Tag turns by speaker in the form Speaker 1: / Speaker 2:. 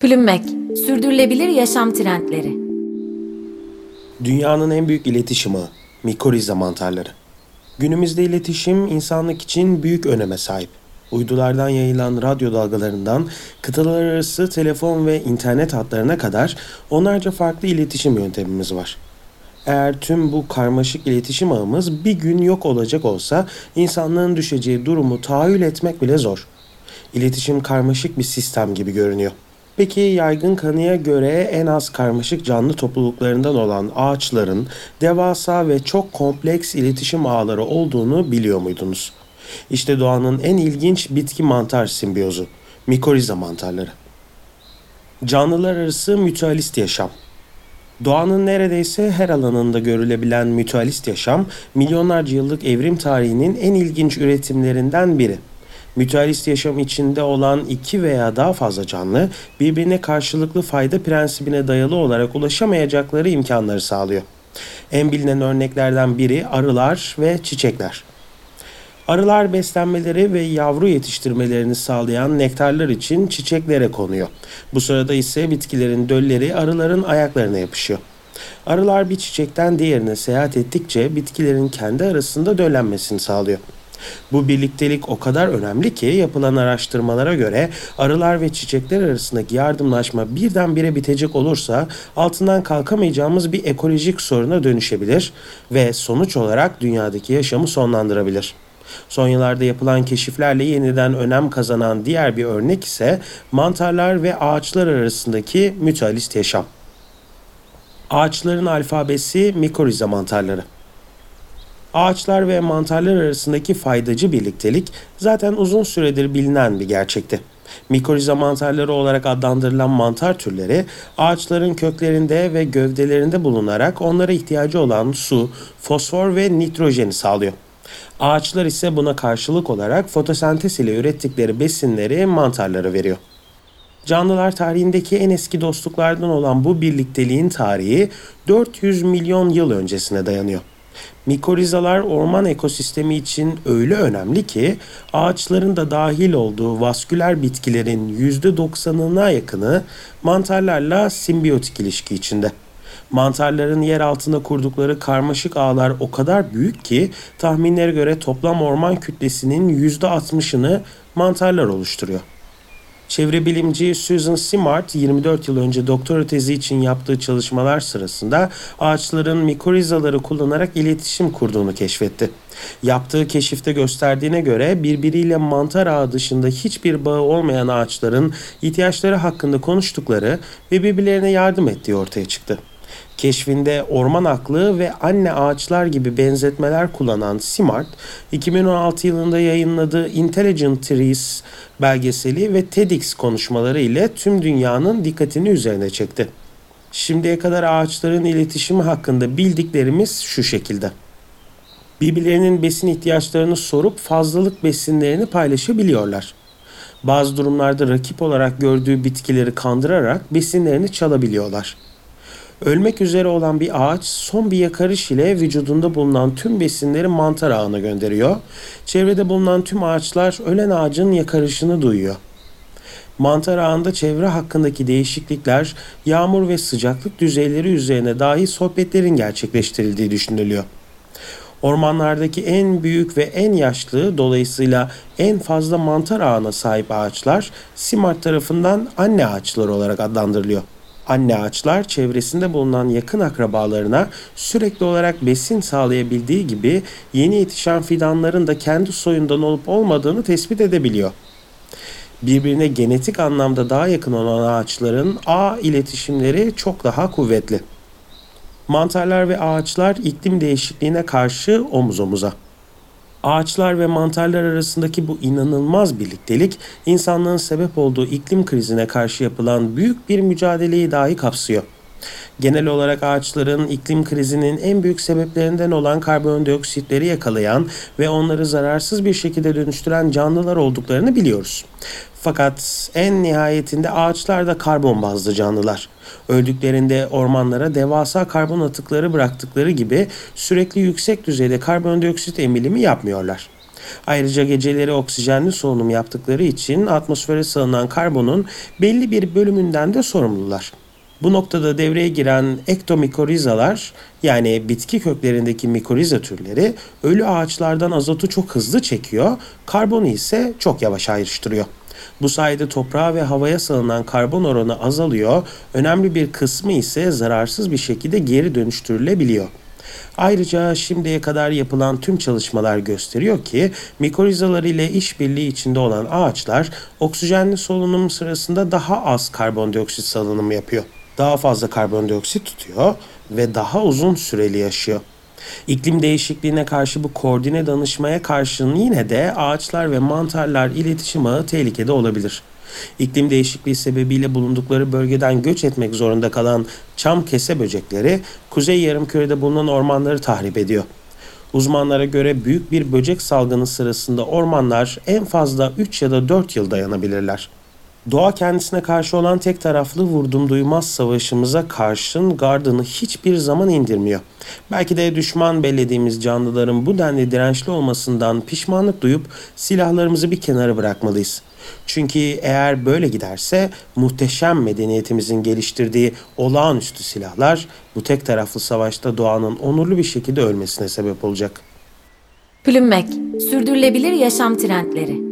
Speaker 1: Plümmek, sürdürülebilir yaşam trendleri.
Speaker 2: Dünyanın en büyük iletişim ağı, mikoriza mantarları. Günümüzde iletişim insanlık için büyük öneme sahip. Uydulardan yayılan radyo dalgalarından kıtalar arası telefon ve internet hatlarına kadar onlarca farklı iletişim yöntemimiz var. Eğer tüm bu karmaşık iletişim ağımız bir gün yok olacak olsa insanlığın düşeceği durumu tahayyül etmek bile zor. İletişim karmaşık bir sistem gibi görünüyor. Peki yaygın kanıya göre en az karmaşık canlı topluluklarından olan ağaçların devasa ve çok kompleks iletişim ağları olduğunu biliyor muydunuz? İşte doğanın en ilginç bitki mantar simbiyozu, mikoriza mantarları. Canlılar arası mütualist yaşam. Doğanın neredeyse her alanında görülebilen mütualist yaşam, milyonlarca yıllık evrim tarihinin en ilginç üretimlerinden biri. Mütualist yaşam içinde olan iki veya daha fazla canlı birbirine karşılıklı fayda prensibine dayalı olarak ulaşamayacakları imkanları sağlıyor. En bilinen örneklerden biri arılar ve çiçekler. Arılar beslenmeleri ve yavru yetiştirmelerini sağlayan nektarlar için çiçeklere konuyor. Bu sırada ise bitkilerin dölleri arıların ayaklarına yapışıyor. Arılar bir çiçekten diğerine seyahat ettikçe bitkilerin kendi arasında döllenmesini sağlıyor. Bu birliktelik o kadar önemli ki yapılan araştırmalara göre arılar ve çiçekler arasındaki yardımlaşma birdenbire bitecek olursa altından kalkamayacağımız bir ekolojik soruna dönüşebilir ve sonuç olarak dünyadaki yaşamı sonlandırabilir. Son yıllarda yapılan keşiflerle yeniden önem kazanan diğer bir örnek ise mantarlar ve ağaçlar arasındaki mütualist yaşam. Ağaçların alfabesi mikoriza mantarları. Ağaçlar ve mantarlar arasındaki faydacı birliktelik zaten uzun süredir bilinen bir gerçekti. Mikoriza mantarları olarak adlandırılan mantar türleri ağaçların köklerinde ve gövdelerinde bulunarak onlara ihtiyacı olan su, fosfor ve nitrojeni sağlıyor. Ağaçlar ise buna karşılık olarak fotosentez ile ürettikleri besinleri mantarlara veriyor. Canlılar tarihindeki en eski dostluklardan olan bu birlikteliğin tarihi 400 milyon yıl öncesine dayanıyor. Mikorizalar orman ekosistemi için öyle önemli ki ağaçların da dahil olduğu vasküler bitkilerin %90'ına yakını mantarlarla simbiyotik ilişki içinde. Mantarların yer altında kurdukları karmaşık ağlar o kadar büyük ki tahminlere göre toplam orman kütlesinin %60'ını mantarlar oluşturuyor. Çevre bilimci Susan Simard 24 yıl önce doktora tezi için yaptığı çalışmalar sırasında ağaçların mikorizaları kullanarak iletişim kurduğunu keşfetti. Yaptığı keşifte gösterdiğine göre birbiriyle mantar ağı dışında hiçbir bağı olmayan ağaçların ihtiyaçları hakkında konuştukları ve birbirlerine yardım ettiği ortaya çıktı. Keşfinde orman aklı ve anne ağaçlar gibi benzetmeler kullanan Simard, 2016 yılında yayınladığı Intelligent Trees belgeseli ve TEDx konuşmaları ile tüm dünyanın dikkatini üzerine çekti. Şimdiye kadar ağaçların iletişimi hakkında bildiklerimiz şu şekilde. Birbirlerinin besin ihtiyaçlarını sorup fazlalık besinlerini paylaşabiliyorlar. Bazı durumlarda rakip olarak gördüğü bitkileri kandırarak besinlerini çalabiliyorlar.'' Ölmek üzere olan bir ağaç son bir yakarış ile vücudunda bulunan tüm besinleri mantar ağına gönderiyor. Çevrede bulunan tüm ağaçlar ölen ağacın yakarışını duyuyor. Mantar ağında çevre hakkındaki değişiklikler, yağmur ve sıcaklık düzeyleri üzerine dahi sohbetlerin gerçekleştirildiği düşünülüyor. Ormanlardaki en büyük ve en yaşlı dolayısıyla en fazla mantar ağına sahip ağaçlar Simart tarafından anne ağaçları olarak adlandırılıyor. Anne ağaçlar çevresinde bulunan yakın akrabalarına sürekli olarak besin sağlayabildiği gibi yeni yetişen fidanların da kendi soyundan olup olmadığını tespit edebiliyor. Birbirine genetik anlamda daha yakın olan ağaçların ağ iletişimleri çok daha kuvvetli. Mantarlar ve ağaçlar iklim değişikliğine karşı omuz omuza. Ağaçlar ve mantarlar arasındaki bu inanılmaz birliktelik insanlığın sebep olduğu iklim krizine karşı yapılan büyük bir mücadeleyi dahi kapsıyor. Genel olarak ağaçların iklim krizinin en büyük sebeplerinden olan karbondioksitleri yakalayan ve onları zararsız bir şekilde dönüştüren canlılar olduklarını biliyoruz. Fakat en nihayetinde ağaçlar da karbon bazlı canlılar. Öldüklerinde ormanlara devasa karbon atıkları bıraktıkları gibi sürekli yüksek düzeyde karbondioksit emilimi yapmıyorlar. Ayrıca geceleri oksijenli solunum yaptıkları için atmosfere salınan karbonun belli bir bölümünden de sorumlular. Bu noktada devreye giren ektomikorizalar yani bitki köklerindeki mikoriza türleri ölü ağaçlardan azotu çok hızlı çekiyor, karbonu ise çok yavaş ayrıştırıyor. Bu sayede toprağa ve havaya salınan karbon oranı azalıyor, önemli bir kısmı ise zararsız bir şekilde geri dönüştürülebiliyor. Ayrıca şimdiye kadar yapılan tüm çalışmalar gösteriyor ki mikorizalar ile işbirliği içinde olan ağaçlar oksijenli solunum sırasında daha az karbondioksit salınımı yapıyor. Daha fazla karbondioksit tutuyor ve daha uzun süreli yaşıyor. İklim değişikliğine karşı bu koordine danışmaya karşın yine de ağaçlar ve mantarlar iletişim ağı tehlikede olabilir. İklim değişikliği sebebiyle bulundukları bölgeden göç etmek zorunda kalan çam kese böcekleri kuzey yarımkürede bulunan ormanları tahrip ediyor. Uzmanlara göre büyük bir böcek salgını sırasında ormanlar en fazla 3 ya da 4 yıl dayanabilirler. Doğa kendisine karşı olan tek taraflı vurdum duymaz savaşımıza karşın gardını hiçbir zaman indirmiyor. Belki de düşman bellediğimiz canlıların bu denli dirençli olmasından pişmanlık duyup silahlarımızı bir kenara bırakmalıyız. Çünkü eğer böyle giderse muhteşem medeniyetimizin geliştirdiği olağanüstü silahlar bu tek taraflı savaşta doğanın onurlu bir şekilde ölmesine sebep olacak.
Speaker 1: Plümmek, sürdürülebilir yaşam trendleri.